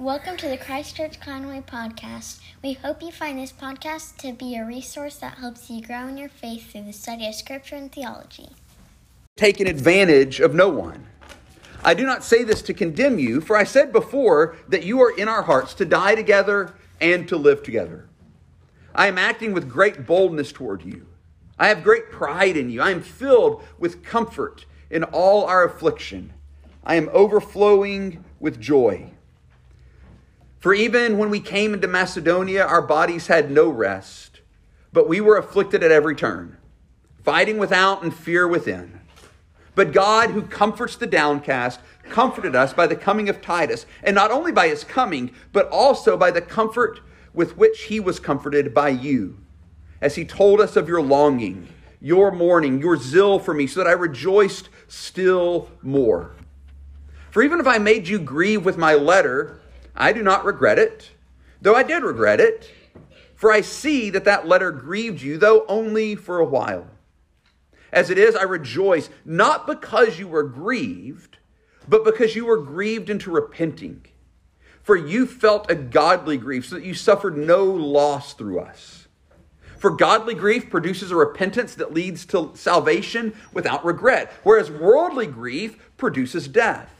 Welcome to the Christchurch Conway podcast. We hope you find this podcast to be a resource that helps you grow in your faith through the study of Scripture and theology. Taking advantage of no one. I do not say this to condemn you, for I said before that you are in our hearts to die together and to live together. I am acting with great boldness toward you. I have great pride in you. I am filled with comfort in all our affliction. I am overflowing with joy. For even when we came into Macedonia, our bodies had no rest, but we were afflicted at every turn, fighting without and fear within. But God, who comforts the downcast, comforted us by the coming of Titus, and not only by his coming, but also by the comfort with which he was comforted by you, as he told us of your longing, your mourning, your zeal for me, so that I rejoiced still more. For even if I made you grieve with my letter, I do not regret it, though I did regret it, for I see that that letter grieved you, though only for a while. As it is, I rejoice, not because you were grieved, but because you were grieved into repenting. For you felt a godly grief, so that you suffered no loss through us. For godly grief produces a repentance that leads to salvation without regret, whereas worldly grief produces death.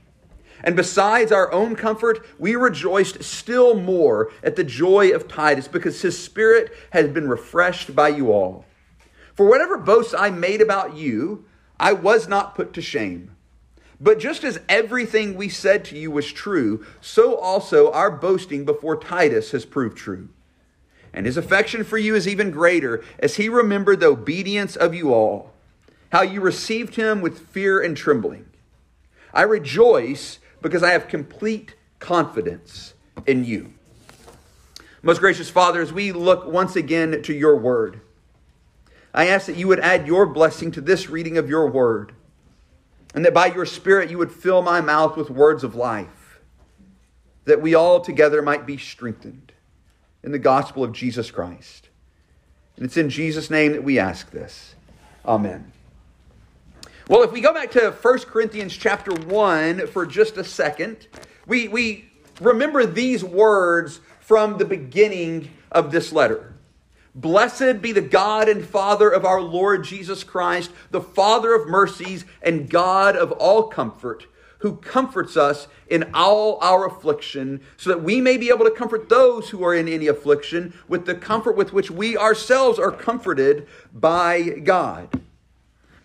And besides our own comfort, we rejoiced still more at the joy of Titus because his spirit has been refreshed by you all. For whatever boasts I made about you, I was not put to shame. But just as everything we said to you was true, so also our boasting before Titus has proved true. And his affection for you is even greater as he remembered the obedience of you all, how you received him with fear and trembling. I rejoice because I have complete confidence in you. Most gracious Father, as we look once again to your word, I ask that you would add your blessing to this reading of your word, and that by your Spirit you would fill my mouth with words of life, that we all together might be strengthened in the gospel of Jesus Christ. And it's in Jesus' name that we ask this. Amen. Well, if we go back to 1 Corinthians chapter 1 for just a second, we, we remember these words from the beginning of this letter. Blessed be the God and Father of our Lord Jesus Christ, the Father of mercies and God of all comfort, who comforts us in all our affliction, so that we may be able to comfort those who are in any affliction with the comfort with which we ourselves are comforted by God.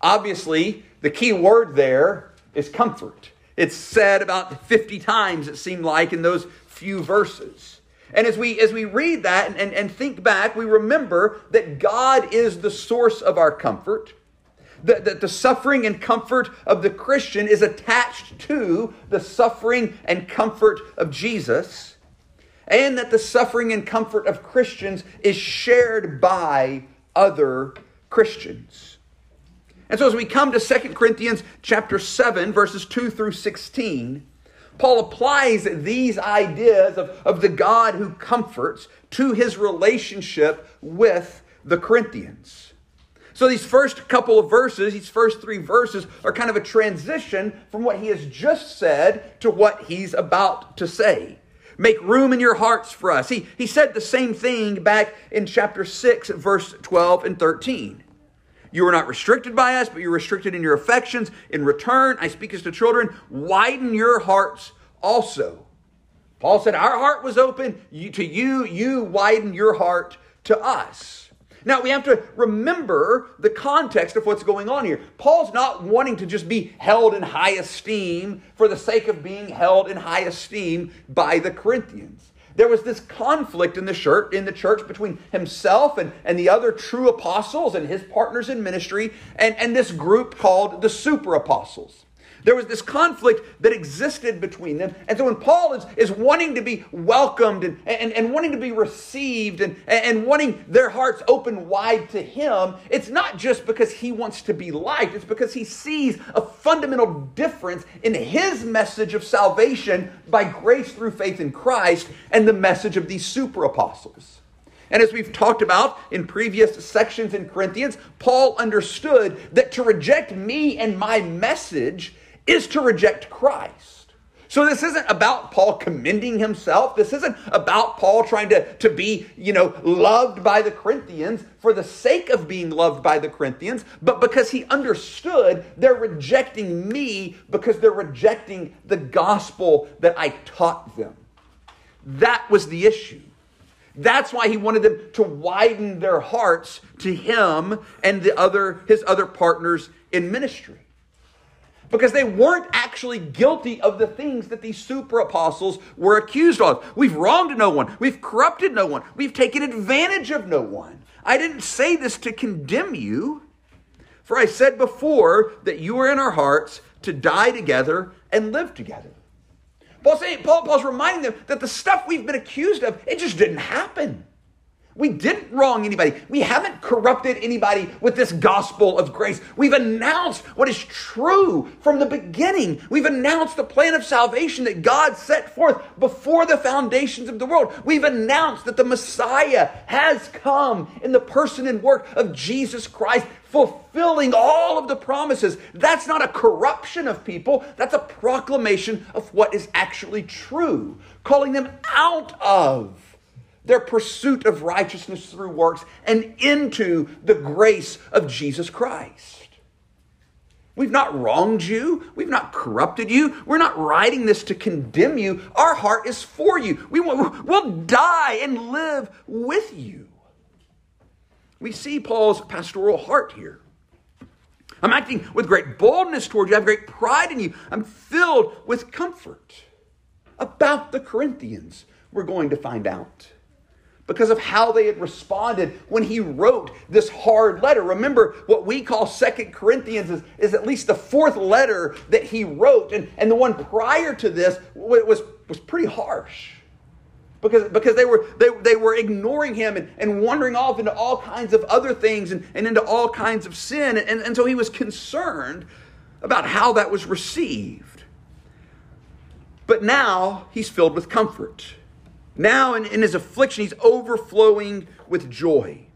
Obviously, the key word there is comfort. It's said about 50 times, it seemed like, in those few verses. And as we, as we read that and, and, and think back, we remember that God is the source of our comfort. That, that the suffering and comfort of the Christian is attached to the suffering and comfort of Jesus. And that the suffering and comfort of Christians is shared by other Christians. And so as we come to 2 Corinthians chapter 7, verses 2 through 16, Paul applies these ideas of, of the God who comforts to his relationship with the Corinthians. So these first couple of verses, these first three verses, are kind of a transition from what he has just said to what he's about to say. Make room in your hearts for us. He, he said the same thing back in chapter 6, verse 12 and 13. You are not restricted by us, but you're restricted in your affections. In return, I speak as to children, widen your hearts also. Paul said, Our heart was open to you, you widen your heart to us. Now, we have to remember the context of what's going on here. Paul's not wanting to just be held in high esteem for the sake of being held in high esteem by the Corinthians. There was this conflict in the church, in the church between himself and, and the other true apostles and his partners in ministry, and, and this group called the super apostles. There was this conflict that existed between them. And so when Paul is, is wanting to be welcomed and, and, and wanting to be received and, and wanting their hearts open wide to him, it's not just because he wants to be liked, it's because he sees a fundamental difference in his message of salvation by grace through faith in Christ and the message of these super apostles. And as we've talked about in previous sections in Corinthians, Paul understood that to reject me and my message is to reject Christ. So this isn't about Paul commending himself. This isn't about Paul trying to, to be, you know, loved by the Corinthians for the sake of being loved by the Corinthians, but because he understood they're rejecting me because they're rejecting the gospel that I taught them. That was the issue. That's why he wanted them to widen their hearts to him and the other his other partners in ministry because they weren't actually guilty of the things that these super apostles were accused of. We've wronged no one, we've corrupted no one, we've taken advantage of no one. I didn't say this to condemn you, for I said before that you are in our hearts to die together and live together. Paul's, saying, Paul, Paul's reminding them that the stuff we've been accused of, it just didn't happen. We didn't wrong anybody. We haven't corrupted anybody with this gospel of grace. We've announced what is true from the beginning. We've announced the plan of salvation that God set forth before the foundations of the world. We've announced that the Messiah has come in the person and work of Jesus Christ, fulfilling all of the promises. That's not a corruption of people, that's a proclamation of what is actually true, calling them out of their pursuit of righteousness through works, and into the grace of Jesus Christ. We've not wronged you. We've not corrupted you. We're not writing this to condemn you. Our heart is for you. We will, we'll die and live with you. We see Paul's pastoral heart here. I'm acting with great boldness toward you. I have great pride in you. I'm filled with comfort. About the Corinthians, we're going to find out because of how they had responded when he wrote this hard letter. Remember, what we call Second Corinthians is, is at least the fourth letter that he wrote, and, and the one prior to this was, was pretty harsh. Because, because they, were, they, they were ignoring him and, and wandering off into all kinds of other things and, and into all kinds of sin. And, and so he was concerned about how that was received. But now he's filled with comfort now, in, in his affliction, he's overflowing with joy.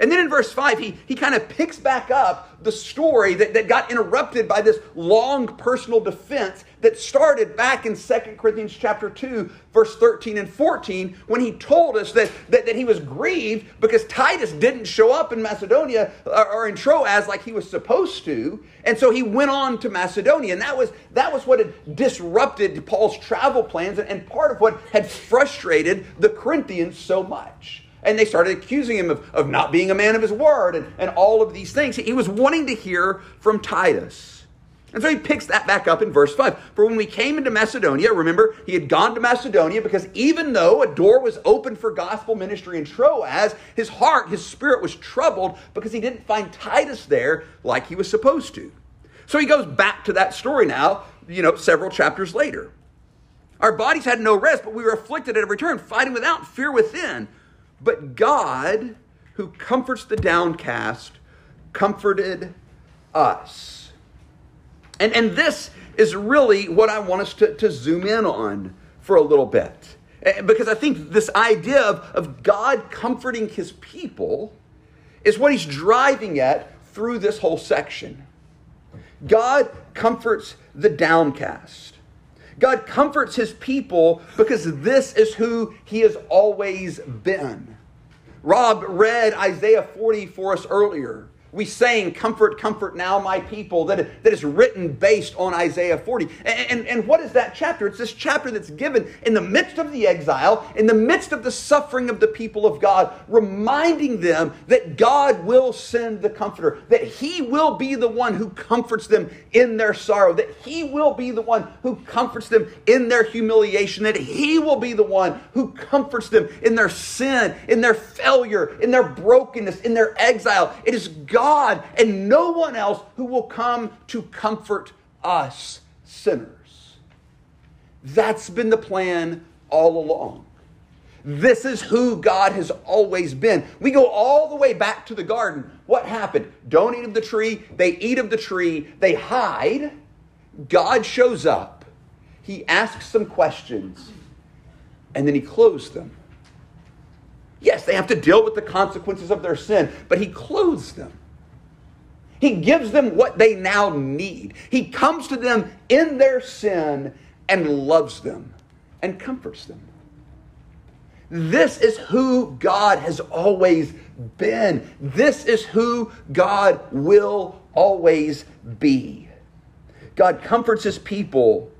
And then in verse 5, he, he kind of picks back up the story that, that got interrupted by this long personal defense that started back in 2 Corinthians chapter 2, verse 13 and 14, when he told us that, that, that he was grieved because Titus didn't show up in Macedonia or, in Troas like he was supposed to. And so he went on to Macedonia. And that was, that was what had disrupted Paul's travel plans and, and part of what had frustrated the Corinthians so much. And they started accusing him of, of not being a man of his word and, and all of these things. He was wanting to hear from Titus. And so he picks that back up in verse 5. For when we came into Macedonia, remember, he had gone to Macedonia because even though a door was open for gospel ministry in Troas, his heart, his spirit was troubled because he didn't find Titus there like he was supposed to. So he goes back to that story now, you know, several chapters later. Our bodies had no rest, but we were afflicted at every turn, fighting without, fear within. But God, who comforts the downcast, comforted us. And, and this is really what I want us to, to zoom in on for a little bit. Eh, because I think this idea of, of God comforting his people is what he's driving at through this whole section. God comforts the downcast. God comforts his people because this is who he has always been. Rob read Isaiah 40 for us earlier. We saying, Comfort, comfort now, my people, that, that is written based on Isaiah 40. And, and, and what is that chapter? It's this chapter that's given in the midst of the exile, in the midst of the suffering of the people of God, reminding them that God will send the comforter, that He will be the one who comforts them in their sorrow, that He will be the one who comforts them in their humiliation, that He will be the one who comforts them in their sin, in their failure, in their brokenness, in their exile. It is God God and no one else who will come to comfort us sinners. That's been the plan all along. This is who God has always been. We go all the way back to the garden. What happened? Don't eat of the tree. They eat of the tree. They hide. God shows up. He asks some questions. And then he clothes them. Yes, they have to deal with the consequences of their sin, but he clothes them. He gives them what they now need. He comes to them in their sin and loves them and comforts them. This is who God has always been. This is who God will always be. God comforts his people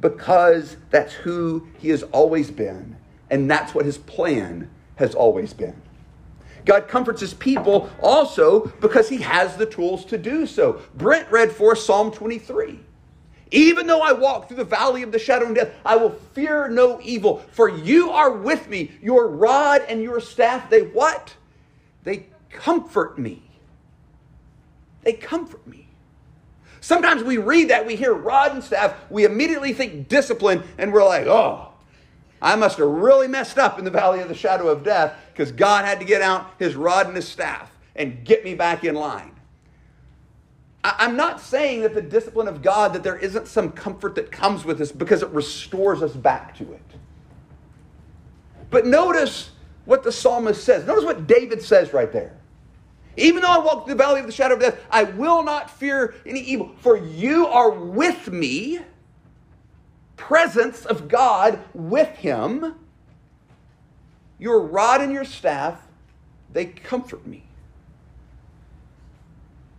because that's who he has always been, and that's what his plan has always been. God comforts his people also because he has the tools to do so. Brent read for us Psalm 23. Even though I walk through the valley of the shadow of death, I will fear no evil, for you are with me. Your rod and your staff, they what? They comfort me. They comfort me. Sometimes we read that, we hear rod and staff, we immediately think discipline, and we're like, oh, I must have really messed up in the valley of the shadow of death because God had to get out his rod and his staff and get me back in line. I'm not saying that the discipline of God, that there isn't some comfort that comes with this because it restores us back to it. But notice what the psalmist says. Notice what David says right there. Even though I walk through the valley of the shadow of death, I will not fear any evil, for you are with me presence of God with him, your rod and your staff, they comfort me.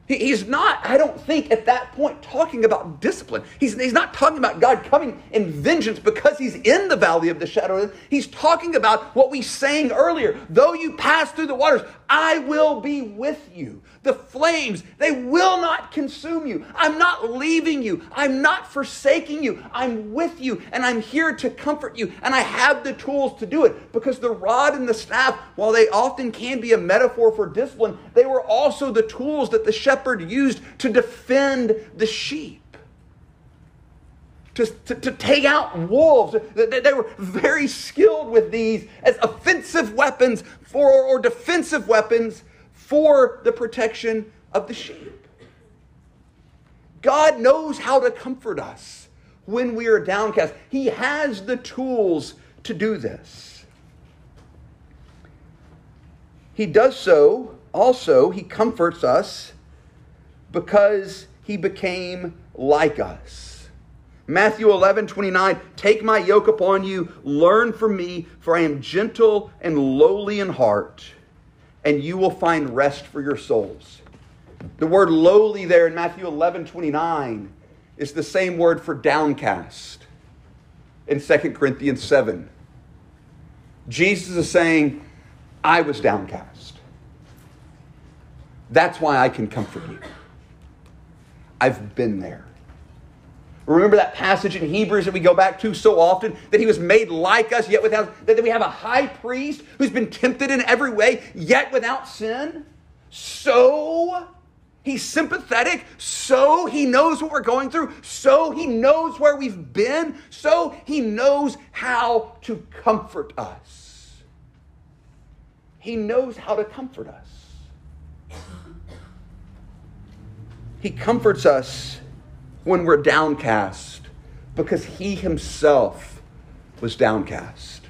He's not, I don't think, at that point talking about discipline. He's, he's not talking about God coming in vengeance because he's in the valley of the shadow. He's talking about what we sang earlier. Though you pass through the waters, I will be with you. The flames, they will not consume you. I'm not leaving you. I'm not forsaking you. I'm with you, and I'm here to comfort you. And I have the tools to do it because the rod and the staff, while they often can be a metaphor for discipline, they were also the tools that the shepherd used to defend the sheep. To, to, to, take out wolves. They were very skilled with these as offensive weapons for, or defensive weapons for the protection of the sheep. God knows how to comfort us when we are downcast. He has the tools to do this. He does so also, he comforts us because he became like us. Matthew 11, 29, take my yoke upon you, learn from me, for I am gentle and lowly in heart and you will find rest for your souls. The word lowly there in Matthew 11 29 is the same word for downcast in 2 Corinthians 7. Jesus is saying, I was downcast. That's why I can comfort you. I've been there. Remember that passage in Hebrews that we go back to so often that he was made like us, yet without, that we have a high priest who's been tempted in every way, yet without sin? So he's sympathetic, so he knows what we're going through, so he knows where we've been, so he knows how to comfort us. He knows how to comfort us. He comforts us when we're downcast because he himself was downcast.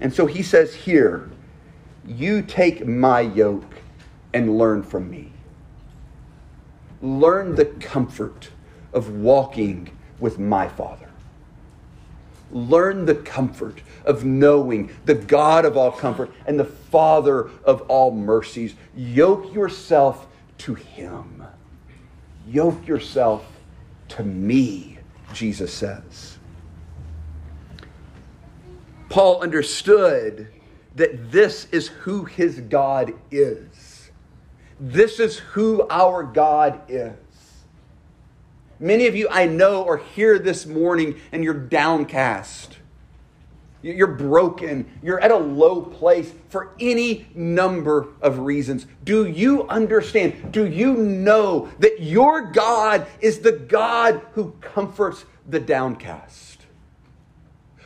And so he says here, You take my yoke and learn from me. Learn the comfort of walking with my Father. Learn the comfort of knowing the God of all comfort and the Father of all mercies. Yoke yourself to Him. Yoke yourself to me, Jesus says. Paul understood that this is who his God is. This is who our God is. Many of you I know are here this morning and you're downcast. You're broken. You're at a low place for any number of reasons. Do you understand? Do you know that your God is the God who comforts the downcast?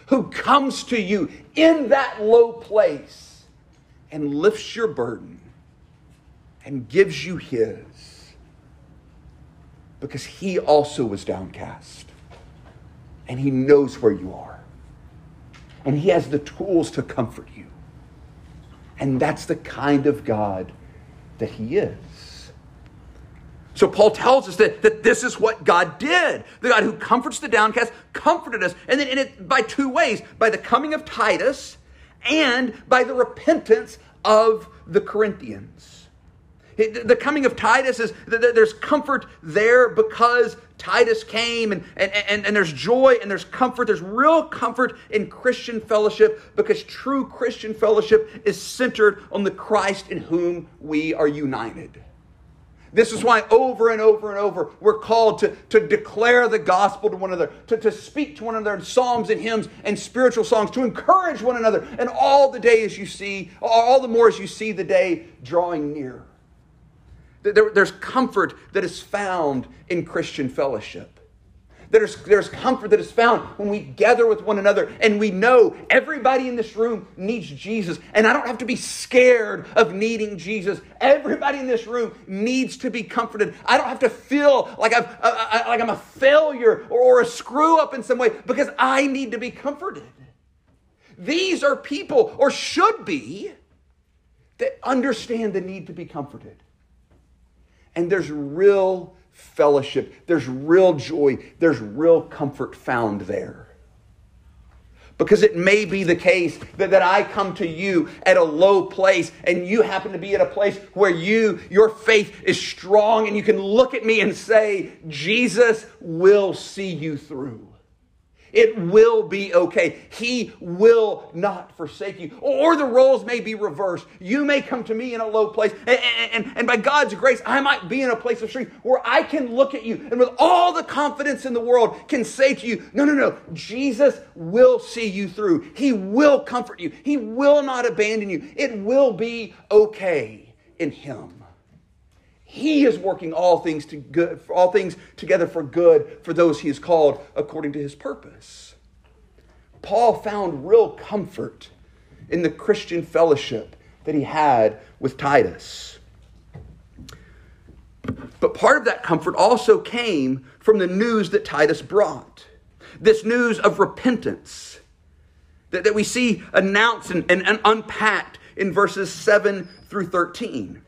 Who comes to you in that low place and lifts your burden and gives you his because he also was downcast and he knows where you are and he has the tools to comfort you. And that's the kind of God that he is. So Paul tells us that, that this is what God did. The God who comforts the downcast comforted us. And then in it by two ways by the coming of Titus and by the repentance of the Corinthians. The coming of Titus is there's comfort there because Titus came, and, and, and, and there's joy and there's comfort. There's real comfort in Christian fellowship because true Christian fellowship is centered on the Christ in whom we are united. This is why over and over and over we're called to, to declare the gospel to one another, to, to speak to one another in psalms and hymns and spiritual songs, to encourage one another. And all the day as you see, all the more as you see the day drawing near. There, there's comfort that is found in Christian fellowship. There's, there's comfort that is found when we gather with one another and we know everybody in this room needs Jesus. And I don't have to be scared of needing Jesus. Everybody in this room needs to be comforted. I don't have to feel like, I've, I, I, like I'm a failure or, or a screw up in some way because I need to be comforted. These are people, or should be, that understand the need to be comforted. And there's real fellowship, there's real joy, there's real comfort found there. Because it may be the case that, that I come to you at a low place and you happen to be at a place where you, your faith is strong and you can look at me and say, Jesus will see you through. It will be okay. He will not forsake you. Or the roles may be reversed. You may come to me in a low place, and, and, and, by God's grace, I might be in a place of strength where I can look at you and with all the confidence in the world can say to you, No, no, no, Jesus will see you through. He will comfort you. He will not abandon you. It will be okay in Him. He is working all things to good, all things together for good for those he has called according to his purpose. Paul found real comfort in the Christian fellowship that he had with Titus. But part of that comfort also came from the news that Titus brought. This news of repentance that, that we see announced and, and, and unpacked in verses 7 through 13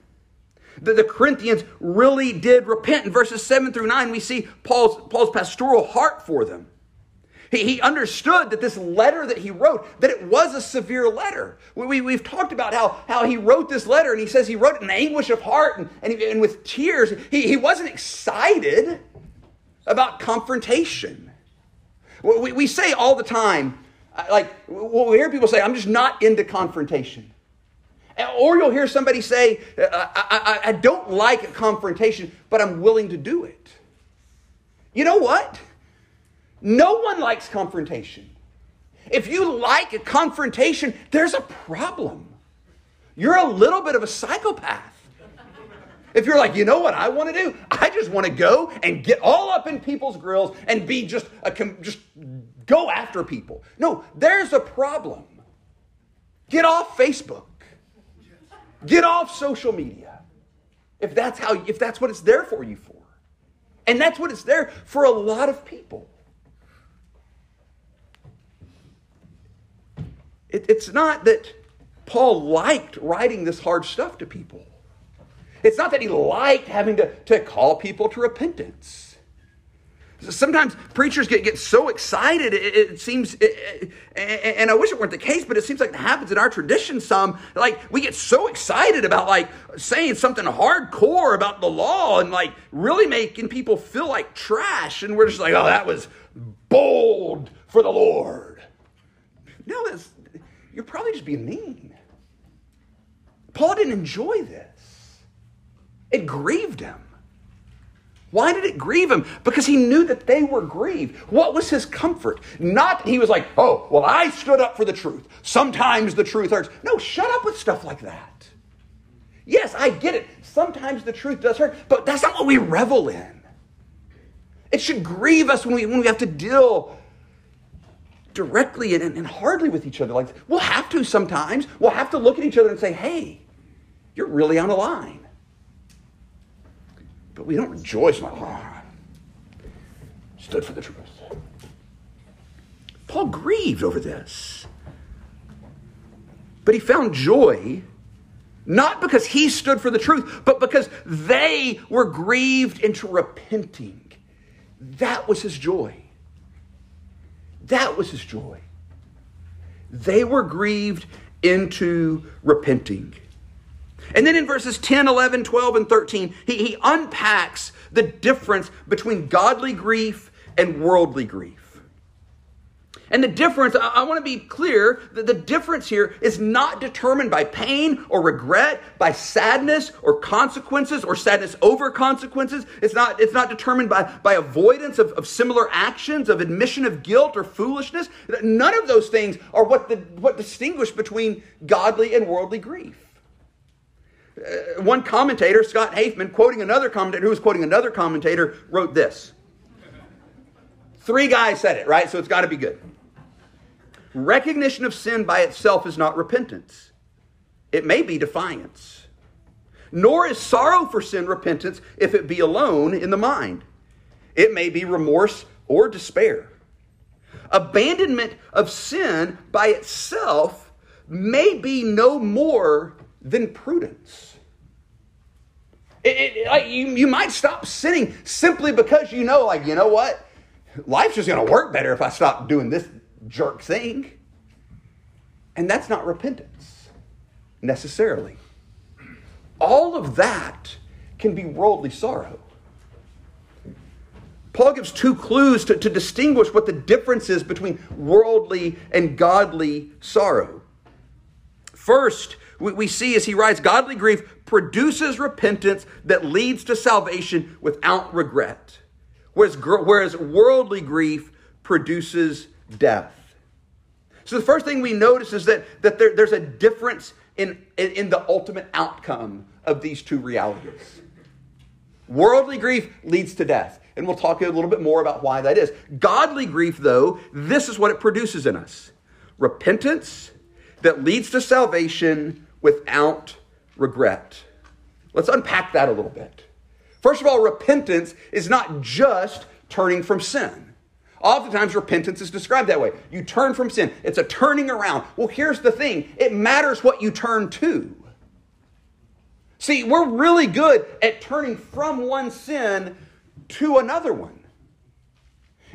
that the Corinthians really did repent. In verses 7 through 9, we see Paul's, Paul's pastoral heart for them. He, he understood that this letter that he wrote, that it was a severe letter. We, we, have talked about how, how he wrote this letter, and he says he wrote it in anguish of heart and, and, and with tears. He, he wasn't excited about confrontation. We, we say all the time, like, we hear people say, I'm just not into confrontation. Or you'll hear somebody say, uh, I, I, I don't like a confrontation, but I'm willing to do it. You know what? No one likes confrontation. If you like a confrontation, there's a problem. You're a little bit of a psychopath. If you're like, you know what I want to do? I just want to go and get all up in people's grills and be just a just go after people. No, there's a problem. Get off Facebook. Get off social media. If that's how if that's what it's there for you for. And that's what it's there for a lot of people. It, it's not that Paul liked writing this hard stuff to people. It's not that he liked having to, to call people to repentance. Sometimes preachers get, get so excited, it, it seems, it, and I wish it weren't the case, but it seems like it happens in our tradition some. Like, we get so excited about, like, saying something hardcore about the law and, like, really making people feel like trash. And we're just like, oh, that was bold for the Lord. No, that's, you're probably just being mean. Paul didn't enjoy this, it grieved him. Why did it grieve him? Because he knew that they were grieved. What was his comfort? Not he was like, oh, well, I stood up for the truth. Sometimes the truth hurts. No, shut up with stuff like that. Yes, I get it. Sometimes the truth does hurt, but that's not what we revel in. It should grieve us when we, when we have to deal directly and, and hardly with each other. Like we'll have to sometimes. We'll have to look at each other and say, hey, you're really on a line. But we don't rejoice like, oh, stood for the truth. Paul grieved over this. But he found joy not because he stood for the truth, but because they were grieved into repenting. That was his joy. That was his joy. They were grieved into repenting. And then in verses 10, 11, 12, and 13, he, he unpacks the difference between godly grief and worldly grief. And the difference, I, I want to be clear that the difference here is not determined by pain or regret, by sadness or consequences or sadness over consequences. It's not, it's not determined by, by avoidance of, of similar actions, of admission of guilt or foolishness. None of those things are what, the, what distinguish between godly and worldly grief. Uh, one commentator, Scott Hafemann, quoting another commentator who was quoting another commentator, wrote this. Three guys said it, right? So it's got to be good. Recognition of sin by itself is not repentance, it may be defiance. Nor is sorrow for sin repentance if it be alone in the mind. It may be remorse or despair. Abandonment of sin by itself may be no more than prudence. It, it, like you, you might stop sinning simply because you know, like, you know what? Life's just going to work better if I stop doing this jerk thing. And that's not repentance necessarily. All of that can be worldly sorrow. Paul gives two clues to, to distinguish what the difference is between worldly and godly sorrow. First, we, see as he writes, godly grief produces repentance that leads to salvation without regret, whereas, whereas worldly grief produces death. So the first thing we notice is that, that there, there's a difference in, in, in the ultimate outcome of these two realities. Worldly grief leads to death. And we'll talk a little bit more about why that is. Godly grief, though, this is what it produces in us repentance that leads to salvation without regret. Let's unpack that a little bit. First of all, repentance is not just turning from sin. Oftentimes, repentance is described that way. You turn from sin, it's a turning around. Well, here's the thing it matters what you turn to. See, we're really good at turning from one sin to another one.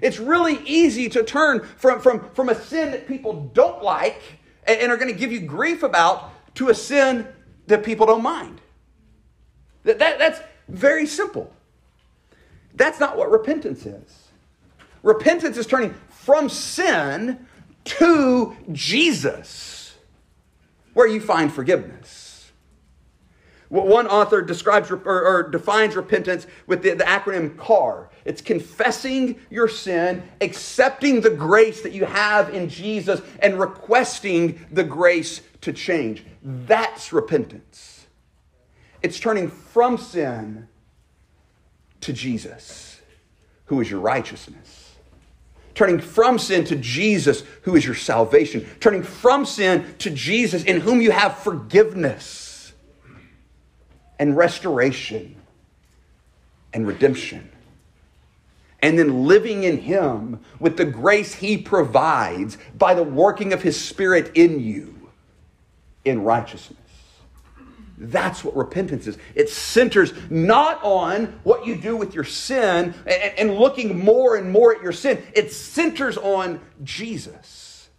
It's really easy to turn from, from, from a sin that people don't like and, are going to give you grief about to a sin that people don't mind. That, that, that's very simple. That's not what repentance is. Repentance is turning from sin to Jesus, where you find forgiveness. One author describes or, or defines repentance with the, the acronym CAR. It's confessing your sin, accepting the grace that you have in Jesus, and requesting the grace to change. That's repentance. It's turning from sin to Jesus, who is your righteousness. Turning from sin to Jesus, who is your salvation. Turning from sin to Jesus, in whom you have forgiveness and restoration and redemption. And then living in Him with the grace He provides by the working of His Spirit in you in righteousness. That's what repentance is. It centers not on what you do with your sin and, and, looking more and more at your sin, it centers on Jesus.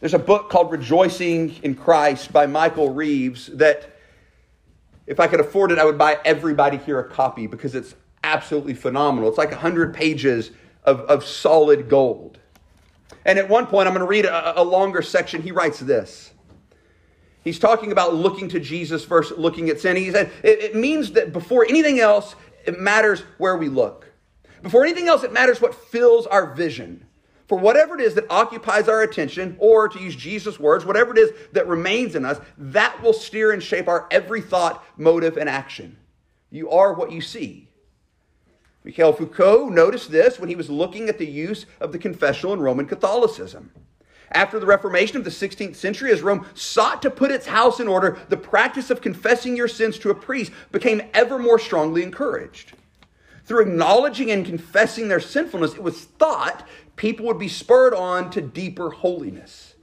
There's a book called Rejoicing in Christ by Michael Reeves that, if I could afford it, I would buy everybody here a copy because it's absolutely phenomenal. It's like 100 pages of, of solid gold. And at one point, I'm going to read a, a longer section. He writes this. He's talking about looking to Jesus versus looking at sin. He said it, it means that before anything else, it matters where we look. Before anything else, it matters what fills our vision. For whatever it is that occupies our attention, or to use Jesus' words, whatever it is that remains in us, that will steer and shape our every thought, motive, and action. You are what you see. Michel Foucault noticed this when he was looking at the use of the confessional in Roman Catholicism. After the Reformation of the 16th century, as Rome sought to put its house in order, the practice of confessing your sins to a priest became ever more strongly encouraged. Through acknowledging and confessing their sinfulness, it was thought people would be spurred on to deeper holiness.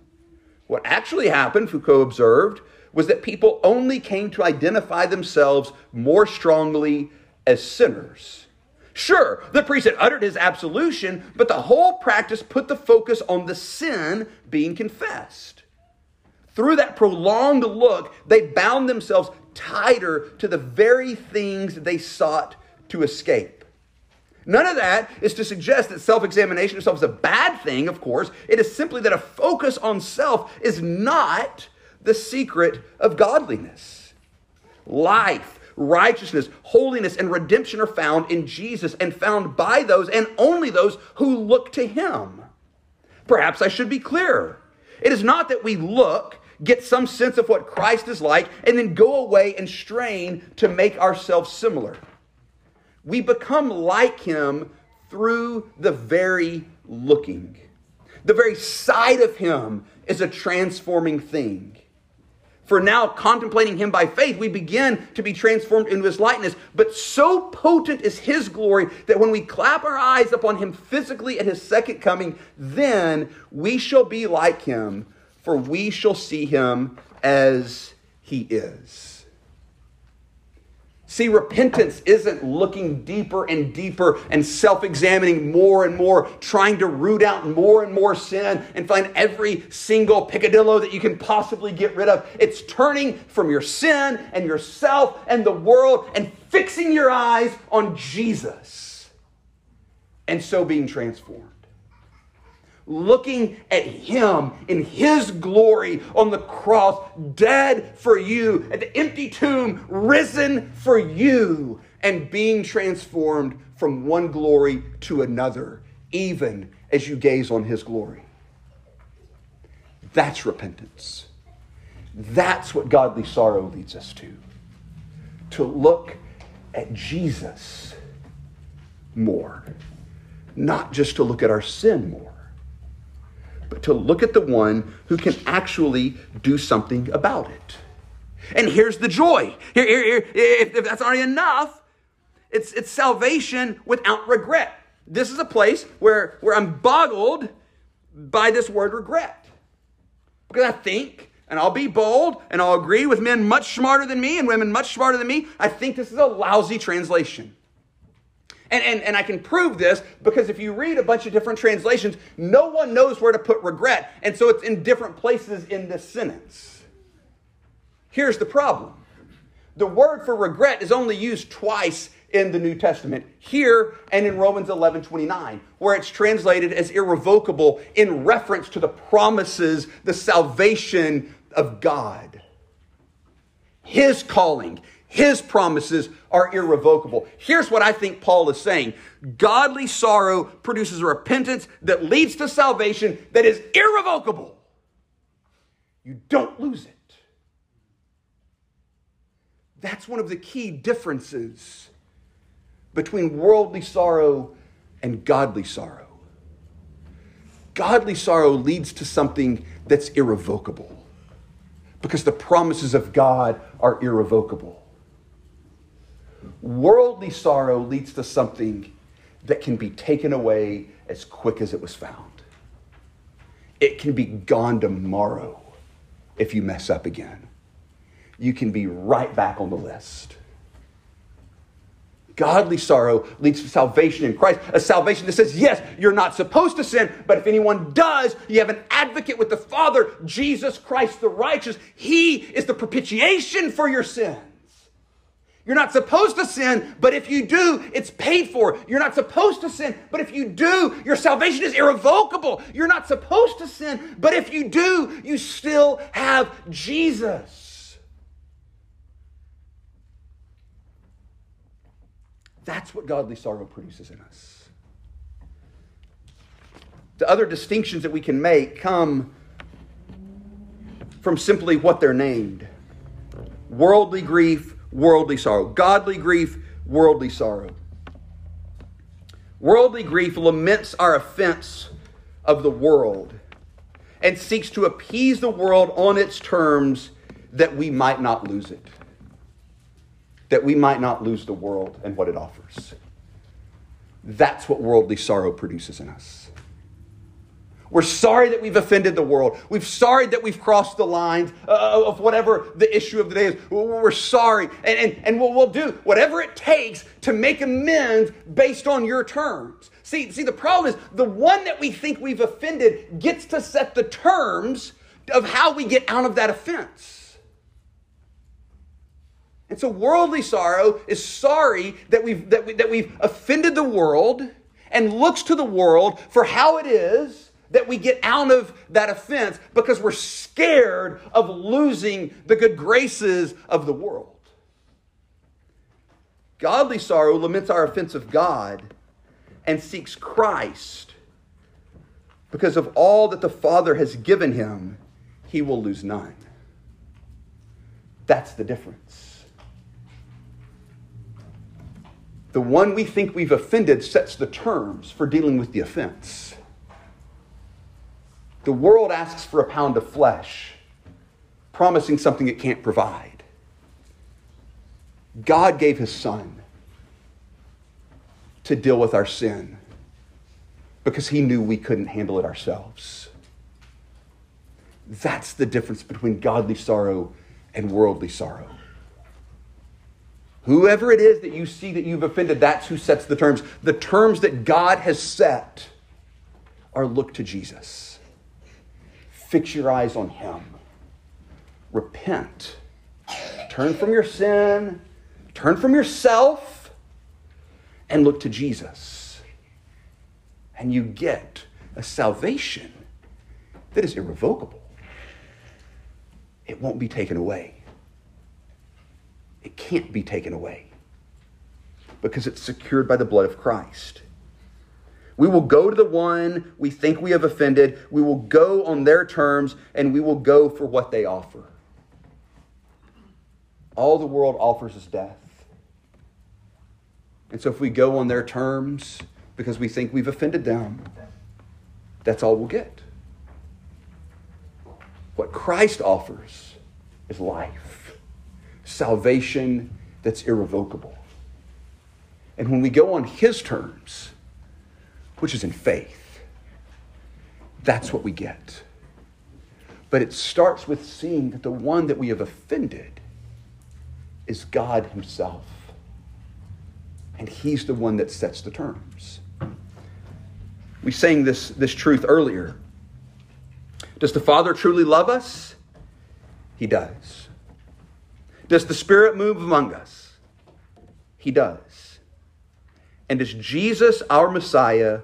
What actually happened, Foucault observed, was that people only came to identify themselves more strongly as sinners. Sure, the priest had uttered his absolution, but the whole practice put the focus on the sin being confessed. Through that prolonged look, they bound themselves tighter to the very things they sought to escape. None of that is to suggest that self examination itself is a bad thing, of course. It is simply that a focus on self is not the secret of godliness. Life righteousness, holiness, and redemption are found in Jesus and found by those and only those who look to him. Perhaps I should be clearer. It is not that we look, get some sense of what Christ is like, and then go away and strain to make ourselves similar. We become like him through the very looking. The very sight of him is a transforming thing. For now, contemplating him by faith, we begin to be transformed into his likeness. But so potent is his glory that when we clap our eyes upon him physically at his second coming, then we shall be like him, for we shall see him as he is. See, repentance isn't looking deeper and deeper and self examining more and more, trying to root out more and more sin and find every single peccadillo that you can possibly get rid of. It's turning from your sin and yourself and the world and fixing your eyes on Jesus and so being transformed looking at him in his glory on the cross, dead for you, at the empty tomb, risen for you, and being transformed from one glory to another, even as you gaze on his glory. That's repentance. That's what godly sorrow leads us to. To look at Jesus more, not just to look at our sin more but to look at the one who can actually do something about it. And here's the joy. Here, here, here if, if that's already enough, it's, it's salvation without regret. This is a place where, where I'm boggled by this word regret. Because I think, and I'll be bold, and I'll agree with men much smarter than me and women much smarter than me, I think this is a lousy translation. And, and, and I can prove this because if you read a bunch of different translations, no one knows where to put regret. And so it's in different places in this sentence. Here's the problem the word for regret is only used twice in the New Testament, here and in Romans 11 29, where it's translated as irrevocable in reference to the promises, the salvation of God. His calling, his promises are irrevocable. Here's what I think Paul is saying Godly sorrow produces a repentance that leads to salvation that is irrevocable. You don't lose it. That's one of the key differences between worldly sorrow and godly sorrow. Godly sorrow leads to something that's irrevocable because the promises of God are irrevocable. Worldly sorrow leads to something that can be taken away as quick as it was found. It can be gone tomorrow if you mess up again. you can be right back on the list. Godly sorrow leads to salvation in Christ, a salvation that says, yes, you're not supposed to sin, but if anyone does, you have an advocate with the Father, Jesus Christ the righteous. He is the propitiation for your sins. You're not supposed to sin, but if you do, it's paid for. You're not supposed to sin, but if you do, your salvation is irrevocable. You're not supposed to sin, but if you do, you still have Jesus. That's what godly sorrow produces in us. The other distinctions that we can make come from simply what they're named worldly grief, worldly sorrow. Godly grief, worldly sorrow. Worldly grief laments our offense of the world and seeks to appease the world on its terms that we might not lose it that we might not lose the world and what it offers. That's what worldly sorrow produces in us. We're sorry that we've offended the world. We're sorry that we've crossed the lines uh, of whatever the issue of the day is. We're sorry. And, and, and we'll, we'll do whatever it takes to make amends based on your terms. See, see, the problem is the one that we think we've offended gets to set the terms of how we get out of that offense. And so worldly sorrow is sorry that we've, that, we, that we've offended the world and looks to the world for how it is that we get out of that offense because we're scared of losing the good graces of the world. Godly sorrow laments our offense of God and seeks Christ because of all that the Father has given him, he will lose none. That's the difference. the one we think we've offended sets the terms for dealing with the offense. The world asks for a pound of flesh, promising something it can't provide. God gave his son to deal with our sin because he knew we couldn't handle it ourselves. That's the difference between godly sorrow and worldly sorrow. Whoever it is that you see that you've offended, that's who sets the terms. The terms that God has set are look to Jesus. Fix your eyes on Him. Repent. Turn from your sin. Turn from yourself and look to Jesus. And you get a salvation that is irrevocable. It won't be taken away it can't be taken away because it's secured by the blood of Christ. We will go to the one we think we have offended. We will go on their terms and we will go for what they offer. All the world offers is death. And so if we go on their terms because we think we've offended them, that's all we'll get. What Christ offers is life salvation that's irrevocable. And when we go on His terms, which is in faith, that's what we get. But it starts with seeing that the one that we have offended is God Himself. And He's the one that sets the terms. We sang this, this truth earlier. Does the Father truly love us? He does. Does the Spirit move among us? He does. And does Jesus, our Messiah,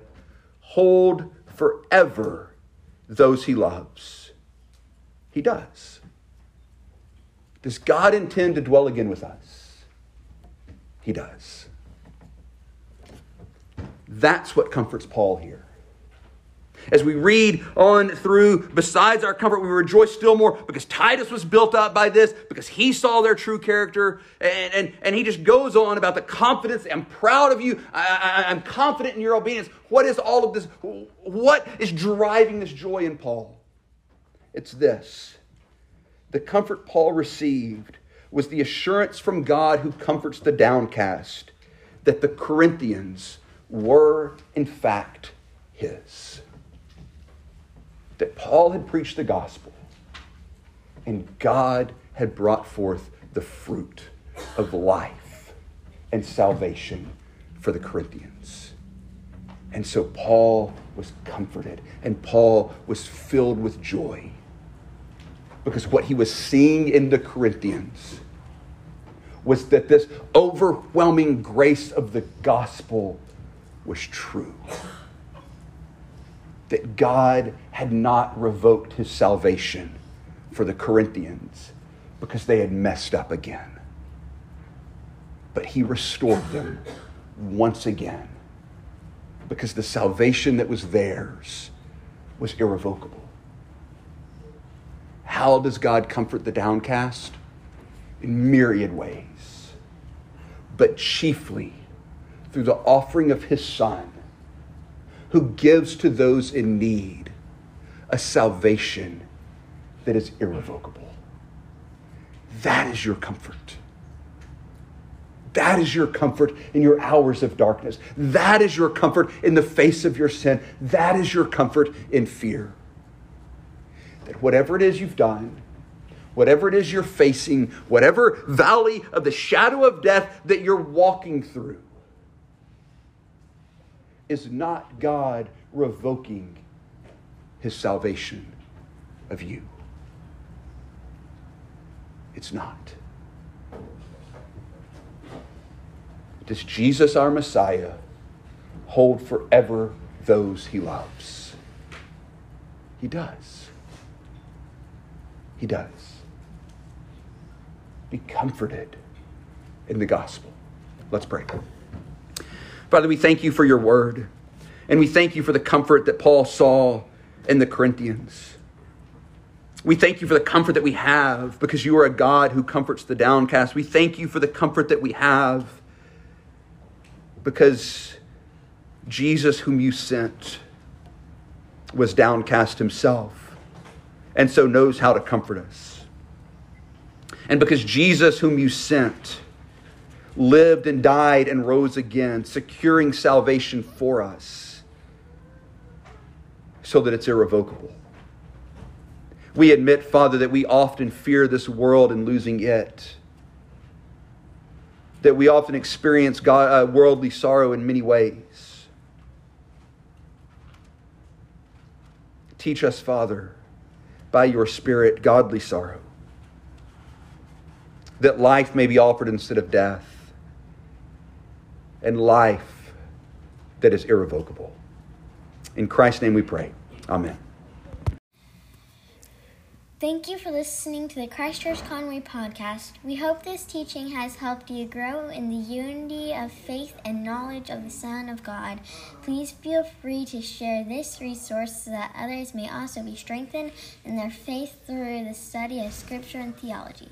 hold forever those he loves? He does. Does God intend to dwell again with us? He does. That's what comforts Paul here. As we read on through, besides our comfort, we rejoice still more because Titus was built up by this, because he saw their true character. And, and, and he just goes on about the confidence. I'm proud of you. I, I, I'm confident in your obedience. What is all of this? What is driving this joy in Paul? It's this the comfort Paul received was the assurance from God who comforts the downcast that the Corinthians were, in fact, his that Paul had preached the gospel and God had brought forth the fruit of life and salvation for the Corinthians. And so Paul was comforted and Paul was filled with joy because what he was seeing in the Corinthians was that this overwhelming grace of the gospel was true. That God had not revoked his salvation for the Corinthians because they had messed up again. But he restored them once again because the salvation that was theirs was irrevocable. How does God comfort the downcast? In myriad ways, but chiefly through the offering of his Son, who gives to those in need a salvation that is irrevocable. That is your comfort. That is your comfort in your hours of darkness. That is your comfort in the face of your sin. That is your comfort in fear. That whatever it is you've done, whatever it is you're facing, whatever valley of the shadow of death that you're walking through, is not God revoking his salvation of you. It's not. Does Jesus, our Messiah, hold forever those he loves? He does. He does. Be comforted in the gospel. Let's pray. Father, we thank you for your word, and we thank you for the comfort that Paul saw in the Corinthians. We thank you for the comfort that we have because you are a God who comforts the downcast. We thank you for the comfort that we have because Jesus, whom you sent, was downcast himself and so knows how to comfort us. And because Jesus, whom you sent, lived and died and rose again, securing salvation for us so that it's irrevocable. We admit, Father, that we often fear this world and losing it that we often experience God, uh, worldly sorrow in many ways. Teach us, Father, by your Spirit, godly sorrow, that life may be offered instead of death, and life that is irrevocable. In Christ's name we pray. Amen. Thank you for listening to the Christchurch Conway podcast. We hope this teaching has helped you grow in the unity of faith and knowledge of the Son of God. Please feel free to share this resource so that others may also be strengthened in their faith through the study of Scripture and theology.